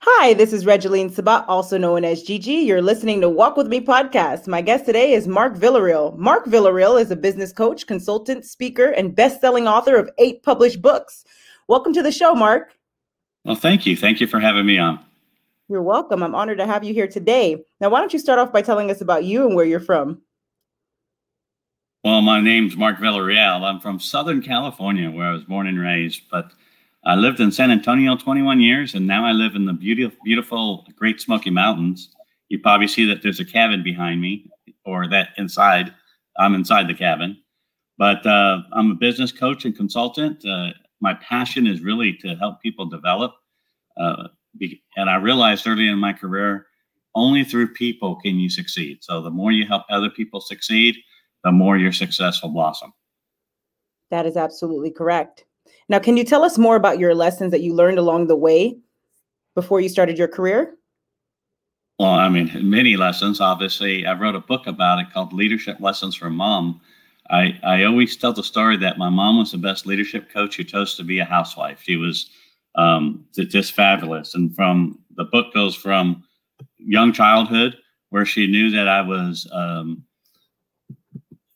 Hi, this is Regeline Sabat, also known as Gigi. You're listening to Walk With Me podcast. My guest today is Mark Villarreal. Mark Villarreal is a business coach, consultant, speaker, and best-selling author of eight published books. Welcome to the show, Mark. Well, thank you. Thank you for having me on. You're welcome. I'm honored to have you here today. Now, why don't you start off by telling us about you and where you're from? Well, my name's Mark Villarreal. I'm from Southern California, where I was born and raised, but I lived in San Antonio 21 years, and now I live in the beautiful, beautiful Great Smoky Mountains. You probably see that there's a cabin behind me, or that inside. I'm inside the cabin, but uh, I'm a business coach and consultant. Uh, my passion is really to help people develop, uh, be, and I realized early in my career, only through people can you succeed. So the more you help other people succeed, the more your success will blossom. That is absolutely correct. Now, can you tell us more about your lessons that you learned along the way before you started your career? Well, I mean, many lessons. Obviously, I wrote a book about it called Leadership Lessons from Mom. I, I always tell the story that my mom was the best leadership coach who chose to be a housewife. She was um, just fabulous. And from the book goes from young childhood, where she knew that I was um,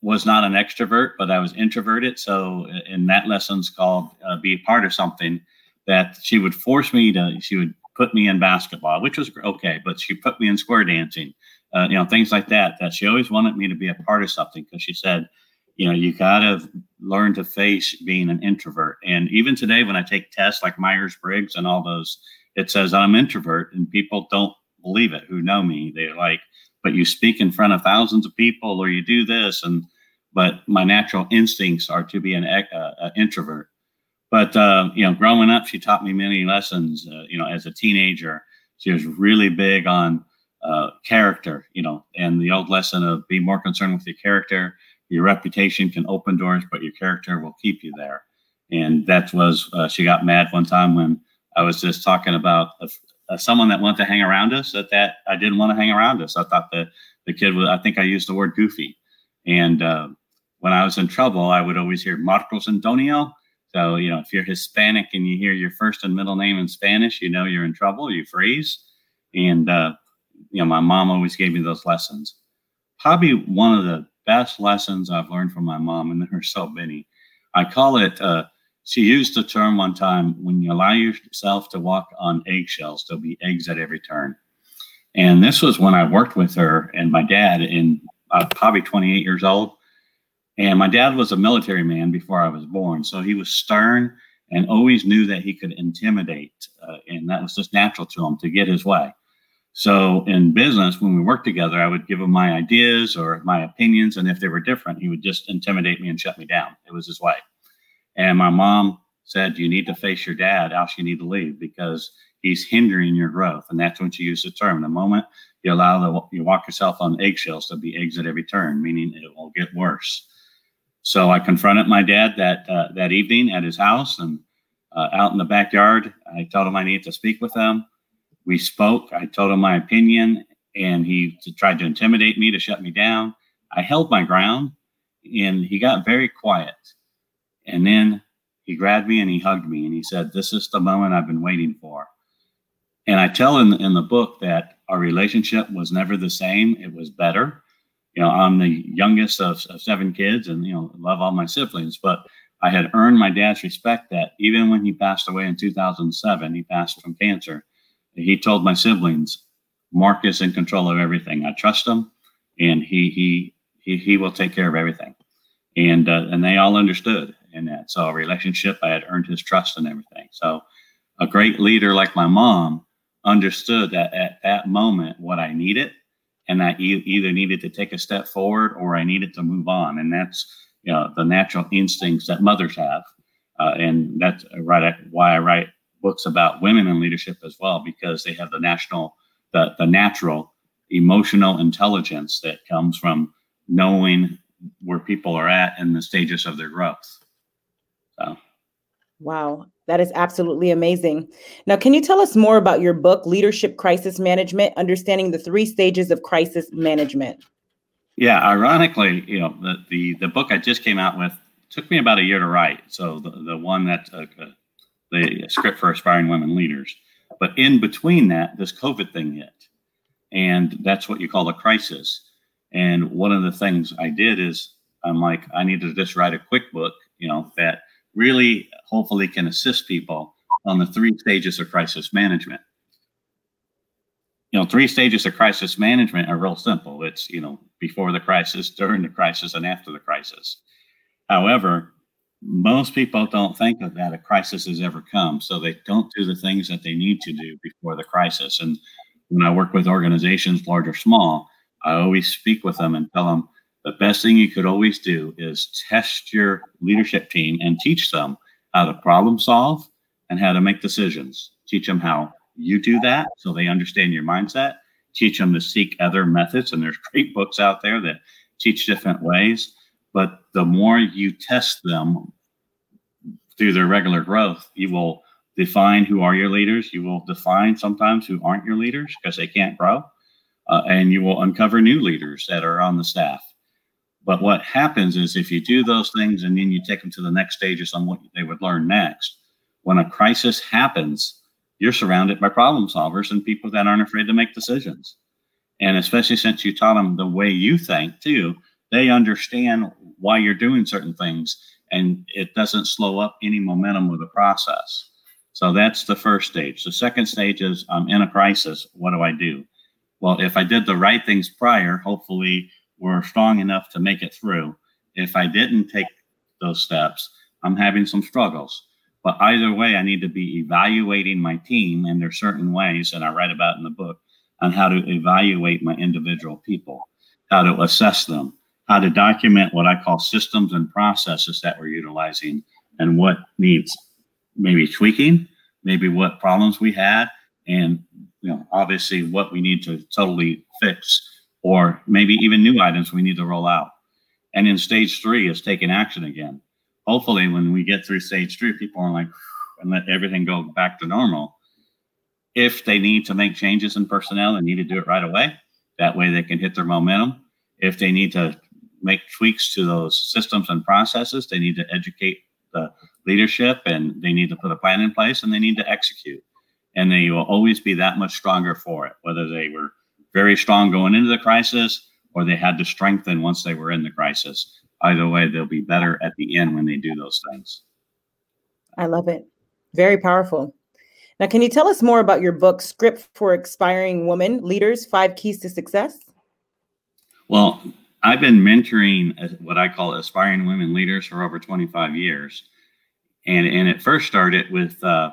was not an extrovert, but I was introverted. So in that lesson's called uh, "Be Part of Something," that she would force me to. She would put me in basketball, which was okay, but she put me in square dancing, uh, you know, things like that. That she always wanted me to be a part of something because she said, you know, you got to learn to face being an introvert. And even today, when I take tests like Myers Briggs and all those, it says I'm introvert, and people don't believe it who know me. They're like, but you speak in front of thousands of people or you do this and but my natural instincts are to be an uh, introvert. But uh, you know growing up she taught me many lessons uh, you know as a teenager. She was really big on uh, character you know and the old lesson of be more concerned with your character. Your reputation can open doors but your character will keep you there. And that was uh, she got mad one time when i was just talking about uh, someone that wanted to hang around us that that I didn't want to hang around us. I thought that the kid was, I think I used the word goofy. And uh, when I was in trouble, I would always hear Marcos Antonio. So, you know, if you're Hispanic and you hear your first and middle name in Spanish, you know you're in trouble, you freeze. And, uh, you know, my mom always gave me those lessons. Probably one of the best lessons I've learned from my mom, and there are so many. I call it uh, she used the term one time when you allow yourself to walk on eggshells, there'll be eggs at every turn. And this was when I worked with her and my dad in uh, probably 28 years old. And my dad was a military man before I was born. So he was stern and always knew that he could intimidate. Uh, and that was just natural to him to get his way. So in business, when we worked together, I would give him my ideas or my opinions. And if they were different, he would just intimidate me and shut me down. It was his way. And my mom said, You need to face your dad, else you need to leave because he's hindering your growth. And that's when she used the term. The moment you allow the you walk yourself on eggshells, there'll be eggs at every turn, meaning it will get worse. So I confronted my dad that uh, that evening at his house and uh, out in the backyard. I told him I needed to speak with him. We spoke. I told him my opinion, and he tried to intimidate me to shut me down. I held my ground, and he got very quiet. And then he grabbed me and he hugged me and he said, This is the moment I've been waiting for. And I tell in, in the book that our relationship was never the same, it was better. You know, I'm the youngest of, of seven kids and, you know, love all my siblings, but I had earned my dad's respect that even when he passed away in 2007, he passed from cancer. He told my siblings, Mark is in control of everything. I trust him and he, he, he, he will take care of everything. And, uh, and they all understood in that. So a relationship, I had earned his trust and everything. So a great leader like my mom understood that at that moment what I needed, and I e- either needed to take a step forward or I needed to move on. And that's you know the natural instincts that mothers have, uh, and that's right why I write books about women in leadership as well because they have the national the, the natural emotional intelligence that comes from knowing where people are at in the stages of their growth. Wow, that is absolutely amazing. Now, can you tell us more about your book, Leadership Crisis Management Understanding the Three Stages of Crisis Management? Yeah, ironically, you know, the, the, the book I just came out with took me about a year to write. So, the, the one that uh, the script for aspiring women leaders. But in between that, this COVID thing hit. And that's what you call a crisis. And one of the things I did is I'm like, I need to just write a quick book, you know, that really hopefully can assist people on the three stages of crisis management. You know, three stages of crisis management are real simple. It's, you know, before the crisis, during the crisis, and after the crisis. However, most people don't think of that a crisis has ever come. So they don't do the things that they need to do before the crisis. And when I work with organizations, large or small, I always speak with them and tell them the best thing you could always do is test your leadership team and teach them how to problem solve and how to make decisions. Teach them how you do that so they understand your mindset. Teach them to seek other methods. And there's great books out there that teach different ways. But the more you test them through their regular growth, you will define who are your leaders. You will define sometimes who aren't your leaders because they can't grow. Uh, and you will uncover new leaders that are on the staff. But what happens is if you do those things and then you take them to the next stages on what they would learn next, when a crisis happens, you're surrounded by problem solvers and people that aren't afraid to make decisions. And especially since you taught them the way you think too, they understand why you're doing certain things and it doesn't slow up any momentum of the process. So that's the first stage. The second stage is I'm in a crisis. What do I do? Well, if I did the right things prior, hopefully we're strong enough to make it through. If I didn't take those steps, I'm having some struggles. But either way, I need to be evaluating my team, and there's certain ways that I write about in the book on how to evaluate my individual people, how to assess them, how to document what I call systems and processes that we're utilizing, and what needs maybe tweaking, maybe what problems we had, and you know, obviously what we need to totally fix, or maybe even new items we need to roll out. And in stage three is taking action again. Hopefully, when we get through stage three, people are like, and let everything go back to normal. If they need to make changes in personnel and need to do it right away, that way they can hit their momentum. If they need to make tweaks to those systems and processes, they need to educate the leadership and they need to put a plan in place and they need to execute. And they will always be that much stronger for it, whether they were very strong going into the crisis or they had to strengthen once they were in the crisis. Either way, they'll be better at the end when they do those things. I love it. Very powerful. Now, can you tell us more about your book, Script for Aspiring Women Leaders Five Keys to Success? Well, I've been mentoring what I call aspiring women leaders for over 25 years and and it first started with uh,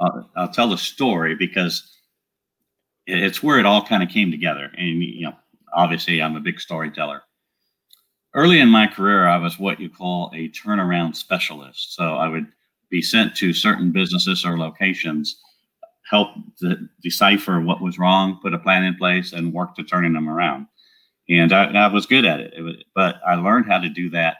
I'll, I'll, tell the story because it's where it all kind of came together. And you know, obviously, I'm a big storyteller. Early in my career, I was what you call a turnaround specialist. So I would be sent to certain businesses or locations, help decipher what was wrong, put a plan in place, and work to turning them around. And I, I was good at it. it was, but I learned how to do that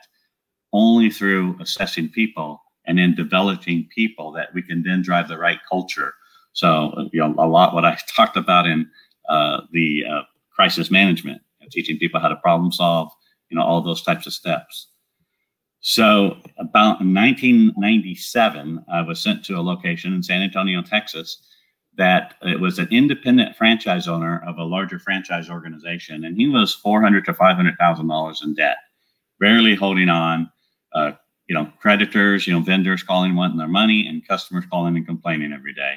only through assessing people and in developing people that we can then drive the right culture. So, you know, a lot what I talked about in uh, the uh, crisis management, teaching people how to problem solve, you know, all those types of steps. So, about 1997, I was sent to a location in San Antonio, Texas, that it was an independent franchise owner of a larger franchise organization, and he was 400 to 500 thousand dollars in debt, barely holding on. Uh, you know, creditors, you know, vendors calling wanting their money and customers calling and complaining every day.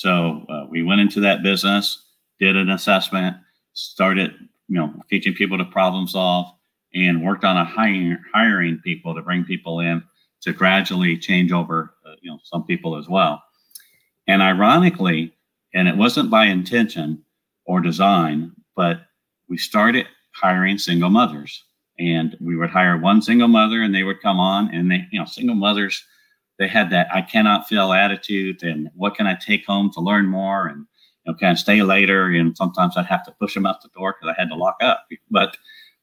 So uh, we went into that business, did an assessment, started, you know, teaching people to problem solve, and worked on a hiring hiring people to bring people in to gradually change over, uh, you know, some people as well. And ironically, and it wasn't by intention or design, but we started hiring single mothers and we would hire one single mother and they would come on and they you know single mothers they had that i cannot fail attitude and what can i take home to learn more and you know can i stay later? And sometimes i'd have to push them out the door because i had to lock up. But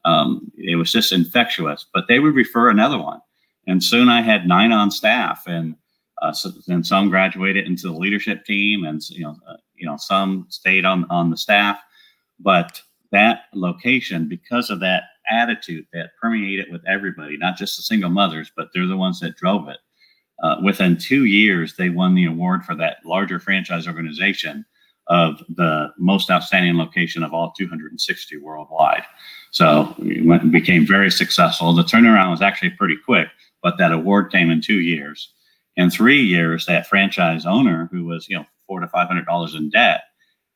um, it was just infectious. But they would refer another one. And soon i had nine on staff and uh, so, and some graduated into the leadership team and you know uh, you know some stayed on on the staff. But that location because of that attitude that permeated with everybody, not just the single mothers, but they're the ones that drove it. Uh, within two years, they won the award for that larger franchise organization of the most outstanding location of all 260 worldwide. So we went became very successful. The turnaround was actually pretty quick, but that award came in two years. In three years, that franchise owner, who was you know four to five hundred dollars in debt,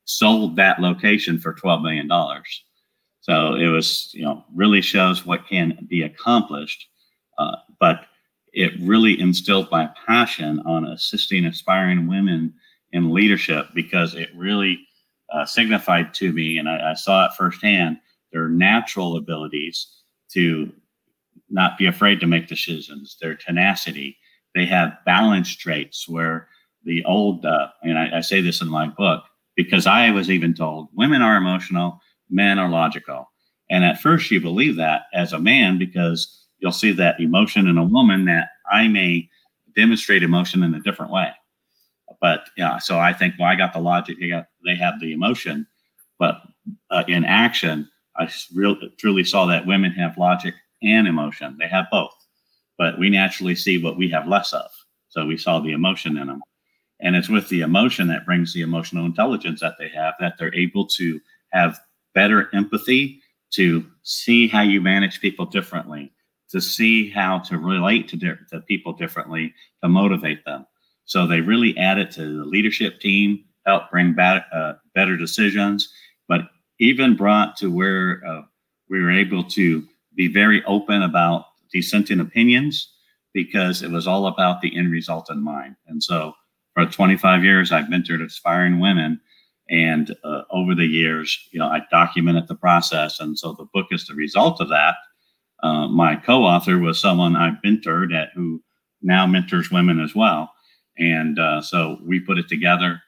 sold that location for twelve million dollars. So it was you know really shows what can be accomplished, uh, but it really instilled my passion on assisting aspiring women in leadership because it really uh, signified to me, and I, I saw it firsthand, their natural abilities to not be afraid to make decisions, their tenacity. They have balance traits where the old, uh, and I, I say this in my book because I was even told women are emotional, men are logical. And at first, you believe that as a man because you'll see that emotion in a woman that I may demonstrate emotion in a different way. But yeah, so I think, well, I got the logic. They got they have the emotion, but uh, in action, I really truly saw that women have logic and emotion. They have both, but we naturally see what we have less of. So we saw the emotion in them, and it's with the emotion that brings the emotional intelligence that they have that they're able to have better empathy to see how you manage people differently, to see how to relate to, di- to people differently, to motivate them. So they really added to the leadership team, helped bring back uh, better decisions, but even brought to where uh, we were able to be very open about dissenting opinions because it was all about the end result in mind. And so for 25 years, I've mentored aspiring women. And uh, over the years, you know, I documented the process. And so the book is the result of that. Uh, my co-author was someone I've mentored at who now mentors women as well. And uh, so we put it together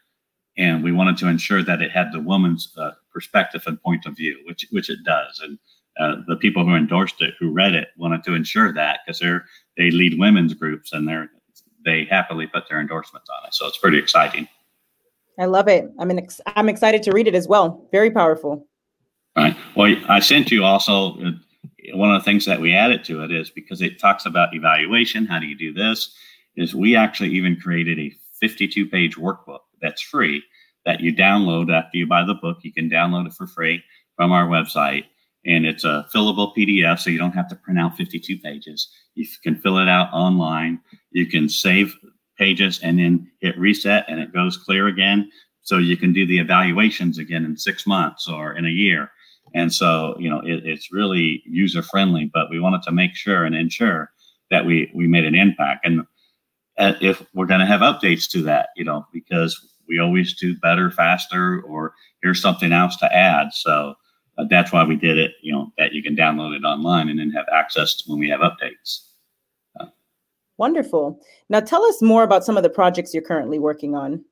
and we wanted to ensure that it had the woman's uh, perspective and point of view, which, which it does. And uh, the people who endorsed it, who read it, wanted to ensure that because they're, they lead women's groups and they're, they happily put their endorsements on it. So it's pretty exciting. I love it. I'm an ex- I'm excited to read it as well. Very powerful. Right. Well, I sent you also uh, one of the things that we added to it is because it talks about evaluation. How do you do this? is we actually even created a 52 page workbook that's free that you download after you buy the book. You can download it for free from our website. And it's a fillable PDF, so you don't have to print out 52 pages. You can fill it out online. You can save pages and then hit reset and it goes clear again. So you can do the evaluations again in six months or in a year. And so, you know, it, it's really user friendly, but we wanted to make sure and ensure that we, we made an impact. And if we're going to have updates to that, you know, because we always do better, faster, or here's something else to add. So uh, that's why we did it, you know, that you can download it online and then have access to when we have updates. Uh, Wonderful. Now tell us more about some of the projects you're currently working on.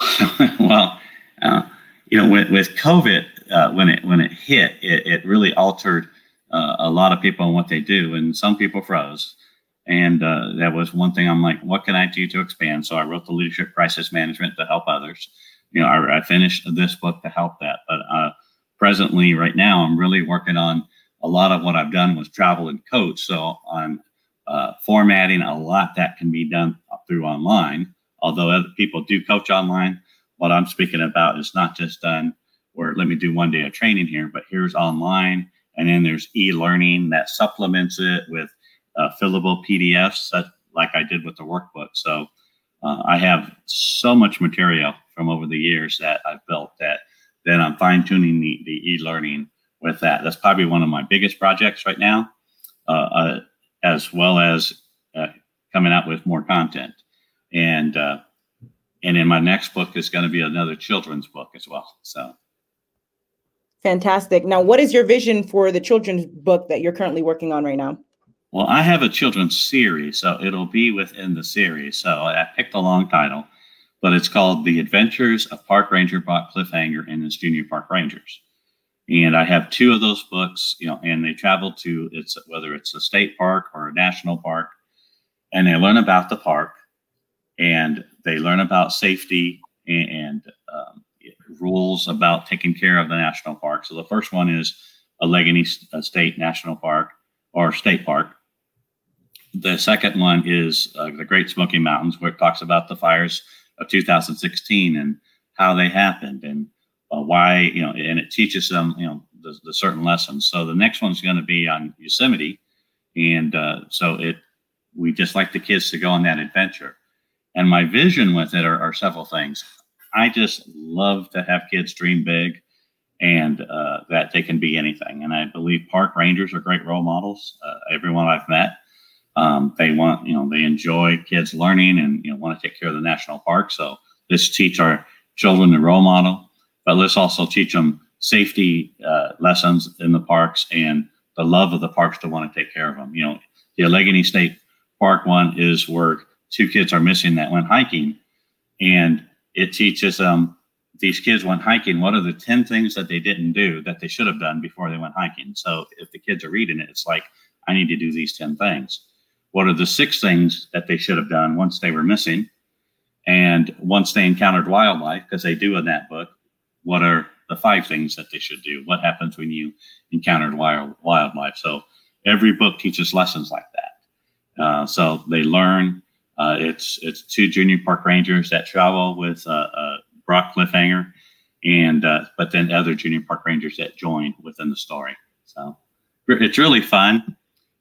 well, uh, you know, with, with COVID, uh, when it when it hit, it, it really altered uh, a lot of people and what they do, and some people froze. And uh, that was one thing I'm like, what can I do to expand? So I wrote the leadership crisis management to help others. You know, I, I finished this book to help that. But uh, presently, right now, I'm really working on a lot of what I've done was travel and coach. So I'm uh, formatting a lot that can be done through online. Although other people do coach online, what I'm speaking about is not just done where let me do one day of training here, but here's online. And then there's e learning that supplements it with uh, fillable PDFs that, like I did with the workbook. So uh, I have so much material from over the years that I've built that then I'm fine tuning the, the e-learning with that. That's probably one of my biggest projects right now, uh, uh as well as uh, coming out with more content. And uh, and in my next book is going to be another children's book as well. So. Fantastic. Now, what is your vision for the children's book that you're currently working on right now? Well, I have a children's series, so it'll be within the series. So I picked a long title, but it's called The Adventures of Park Ranger Bob Cliffhanger and his Junior Park Rangers. And I have two of those books, you know, and they travel to it's whether it's a state park or a national park, and they learn about the park, and they learn about safety and, and um, rules about taking care of the national park. So the first one is Allegheny State National Park or State Park the second one is uh, the Great Smoky Mountains, where it talks about the fires of 2016 and how they happened and uh, why, you know, and it teaches them, you know, the, the certain lessons. So the next one's going to be on Yosemite. And uh, so it, we just like the kids to go on that adventure. And my vision with it are, are several things. I just love to have kids dream big and uh, that they can be anything. And I believe park rangers are great role models. Uh, everyone I've met, um, they want, you know, they enjoy kids learning and, you know, want to take care of the national park. So let's teach our children the role model, but let's also teach them safety uh, lessons in the parks and the love of the parks to want to take care of them. You know, the Allegheny State Park one is where two kids are missing that went hiking, and it teaches them these kids went hiking. What are the 10 things that they didn't do that they should have done before they went hiking? So if the kids are reading it, it's like, I need to do these 10 things. What are the six things that they should have done once they were missing? And once they encountered wildlife, because they do in that book, what are the five things that they should do? What happens when you encountered wild, wildlife? So every book teaches lessons like that. Uh, so they learn. Uh, it's it's two junior park rangers that travel with uh, uh Brock Cliffhanger, and uh, but then other junior park rangers that join within the story. So it's really fun.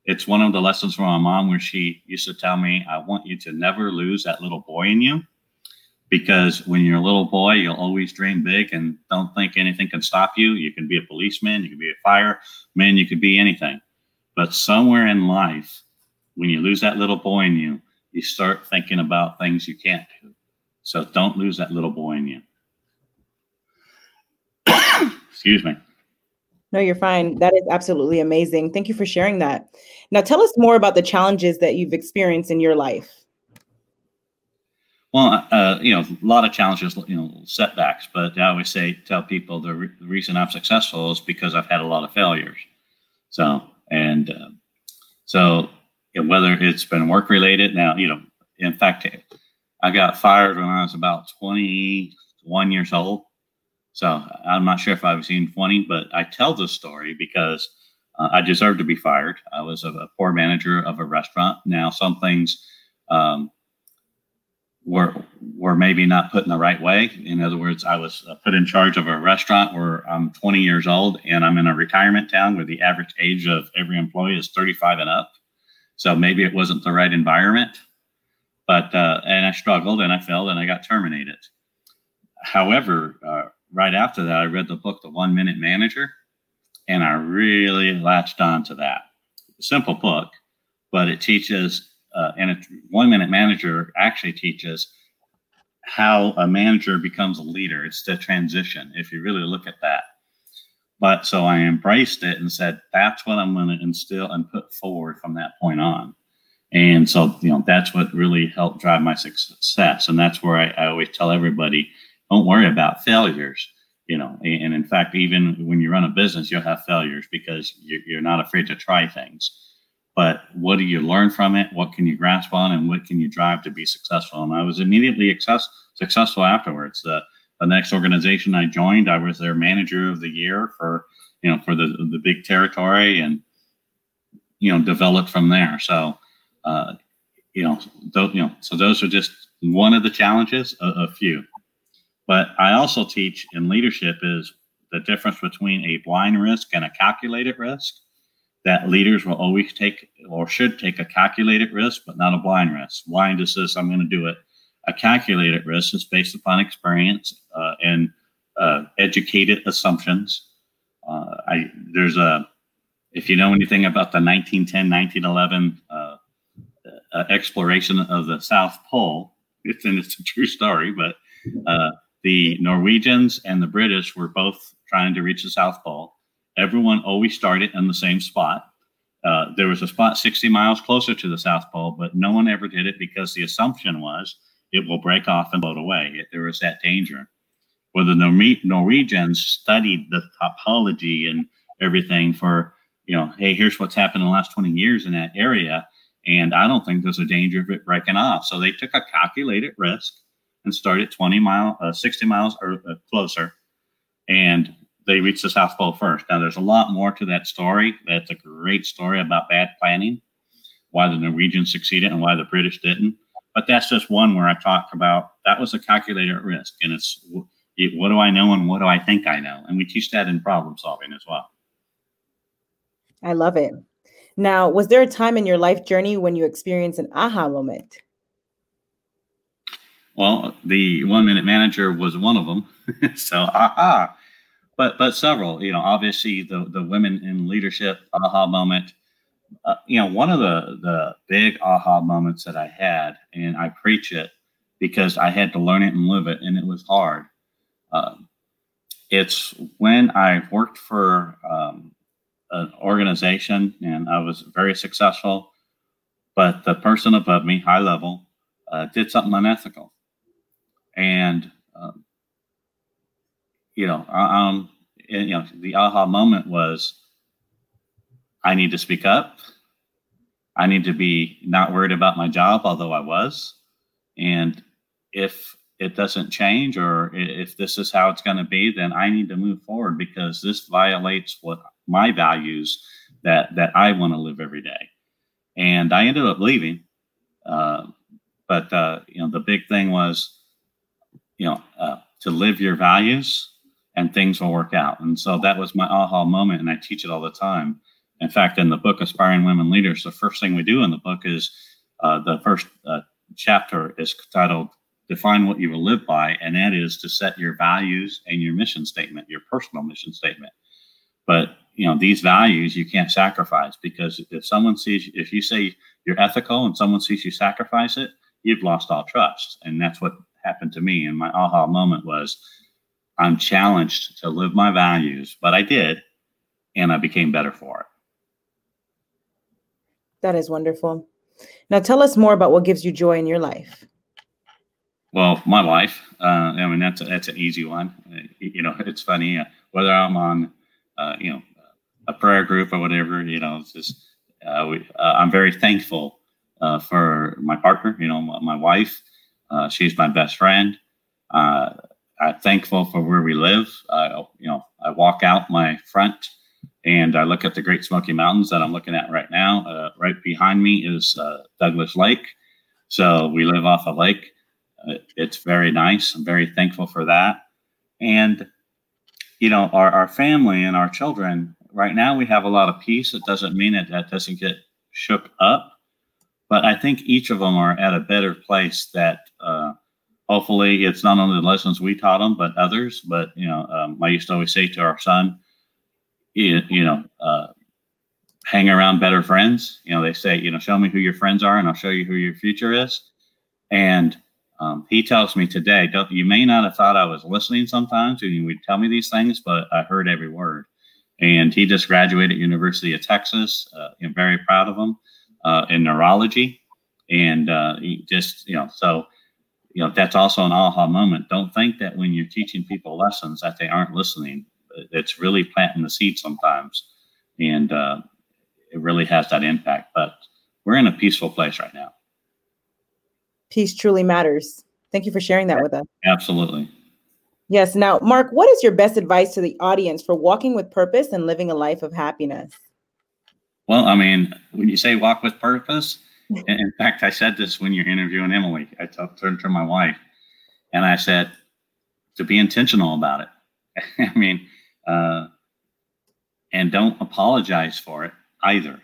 It's one of the lessons from my mom where she used to tell me, "I want you to never lose that little boy in you." Because when you're a little boy, you'll always dream big and don't think anything can stop you. You can be a policeman, you can be a fireman, you could be anything. But somewhere in life, when you lose that little boy in you, you start thinking about things you can't do so don't lose that little boy in you. Excuse me. No, you're fine. That is absolutely amazing. Thank you for sharing that. Now, tell us more about the challenges that you've experienced in your life. Well, uh, you know, a lot of challenges, you know, setbacks, but I always say, tell people the, re- the reason I'm successful is because I've had a lot of failures. So, and uh, so know, whether it's been work related now, you know, in fact, I got fired when I was about 21 years old. So I'm not sure if I've seen 20, but I tell this story because uh, I deserve to be fired. I was a, a, poor manager of a restaurant. Now, some things um, were were maybe not put in the right way. In other words, I was uh, put in charge of a restaurant where I'm 20 years old and I'm in a retirement town where the average age of every employee is 35 and up. So maybe it wasn't the right environment but uh, and I struggled and I failed and I got terminated. However, uh, right after that, I read the book, The One Minute Manager, and I really latched on to that. Simple book, but it teaches, uh, and a One Minute Manager actually teaches how a manager becomes a leader. It's the transition, if you really look at that. But so I embraced it and said, that's what I'm going to instill and put forward from that point on. And so, you know, that's what really helped drive my success. And that's where I, I always tell everybody don't worry about failures, you know. And in fact, even when you run a business, you'll have failures because you're not afraid to try things. But what do you learn from it? What can you grasp on? And what can you drive to be successful? And I was immediately success, successful afterwards. The, the next organization I joined, I was their manager of the year for, you know, for the, the big territory and, you know, developed from there. So, uh, you know, th- you know, so those are just one of the challenges, a, a few. But I also teach in leadership is the difference between a blind risk and a calculated risk. That leaders will always take or should take a calculated risk, but not a blind risk. Blind is this: I'm going to do it. A calculated risk is based upon experience and uh, educated assumptions. Uh, I there's a if you know anything about the 1910 1911 uh, uh, exploration of the South Pole. It's and it's a true story, but uh, the Norwegians and the British were both trying to reach the South Pole. Everyone always started in the same spot. Uh, there was a spot 60 miles closer to the South Pole, but no one ever did it because the assumption was it will break off and float away. There was that danger. Well, the Nor- Norwegians studied the topology and everything for, you know, hey, here's what's happened in the last 20 years in that area. And I don't think there's a danger of it breaking off. So they took a calculated risk and started 20 mile, uh, 60 miles or uh, closer, and they reached the South Pole first. Now, there's a lot more to that story. That's a great story about bad planning, why the Norwegians succeeded and why the British didn't. But that's just one where I talk about that was a calculated risk, and it's what do I know and what do I think I know, and we teach that in problem solving as well. I love it. Now, was there a time in your life journey when you experienced an aha moment? Well, the one minute manager was one of them. so, aha. But but several, you know, obviously the the women in leadership aha moment. Uh, you know, one of the the big aha moments that I had, and I preach it because I had to learn it and live it, and it was hard. Um, it's when I worked for um, an organization and I was very successful, but the person above me, high level, uh, did something unethical. And, um, you know, um, and, you know, the aha moment was I need to speak up. I need to be not worried about my job, although I was. And if it doesn't change or if this is how it's going to be, then I need to move forward because this violates what my values that that I want to live every day. And I ended up leaving, uh, but uh, you know the big thing was, you know, uh, to live your values and things will work out. And so that was my aha moment, and I teach it all the time. In fact, in the book Aspiring Women Leaders, the first thing we do in the book is uh, the first uh, chapter is titled define what you will live by, and that is to set your values and your mission statement, your personal mission statement. But you know these values you can't sacrifice because if someone sees if you say you're ethical and someone sees you sacrifice it, you've lost all trust, and that's what happened to me. And my aha moment was, I'm challenged to live my values, but I did, and I became better for it. That is wonderful. Now, tell us more about what gives you joy in your life. Well, my life. Uh, I mean, that's a, that's an easy one. You know, it's funny uh, whether I'm on, uh, you know, a prayer group or whatever. You know, just uh, we, uh, I'm very thankful uh, for my partner. You know, my, my wife. she's my best friend. I'm thankful for where we live. you know, I walk out my front and I look at the Great Smoky Mountains that I'm looking at right now. right behind me is Douglas Lake. So we live off a lake it's very nice. I'm very thankful for that. And, you know, our, our family and our children, right now we have a lot of peace. It doesn't mean that that doesn't get shook up. But I think each of them are at a better place that uh, hopefully it's not only the lessons we taught them, but others. But, you know, um, I used to always say to our son, you, you know, uh, hang around better friends. You know, they say, you know, show me who your friends are and I'll show you who your future is. And um, he tells me today, you may not have thought I was listening sometimes and you would tell me these things, but I heard every word. And he just graduated University of Texas. Uh, I'm very proud of him uh, in neurology. And uh, he just, you know, so, you know, that's also an aha moment. Don't think that when you're teaching people lessons that they aren't listening. It's really planting the seed sometimes. And uh, it really has that impact. But we're in a peaceful place right now peace truly matters. Thank you for sharing that with us. Absolutely. Yes. Now, Mark, what is your best advice to the audience for walking with purpose and living a life of happiness? Well, I mean, when you say walk with purpose, in fact, I said this when you're interviewing Emily. I turned to my wife and I said to be intentional about it. I mean, uh, and don't apologize for it either.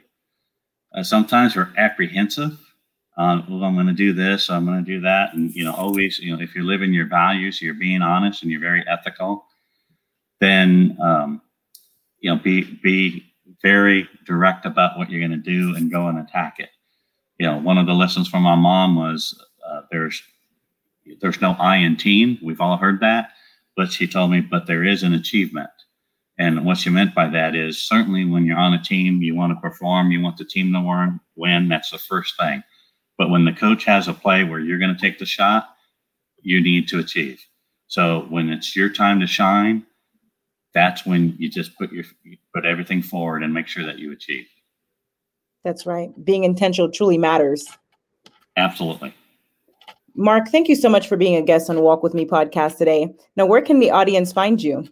Uh, sometimes we're apprehensive uh, well, I'm going to do this, I'm going to do that. And, you know, always, you know, if you're living your values, you're being honest and you're very ethical, then, um, you know, be, be very direct about what you're going to do and go and attack it. You know, one of the lessons from my mom was uh, there's, there's no I in team. We've all heard that, but she told me, but there is an achievement. And what she meant by that is certainly when you're on a team, you want to perform, you want the team to win. That's the first thing. But when the coach has a play where you're going to take the shot, you need to achieve. So when it's your time to shine, that's when you just put your put everything forward and make sure that you achieve. That's right. Being intentional truly matters. Absolutely. Mark, thank you so much for being a guest on Walk With Me podcast today. Now, where can the audience find you?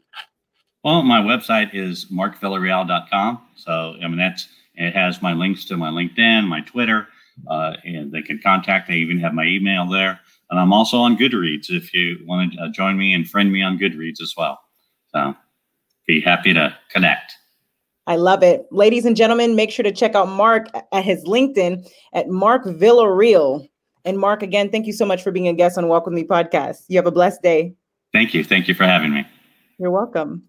Well, my website is markvillarreal.com. So, I mean, that's It has my links to my LinkedIn, my Twitter, uh, and they can contact. I even have my email there. And I'm also on Goodreads if you want to uh, join me and friend me on Goodreads as well. So be happy to connect. I love it. Ladies and gentlemen, make sure to check out Mark at his LinkedIn at Mark Villarreal. And Mark, again, thank you so much for being a guest on Walk With Me podcast. You have a blessed day. Thank you. Thank you for having me. You're welcome.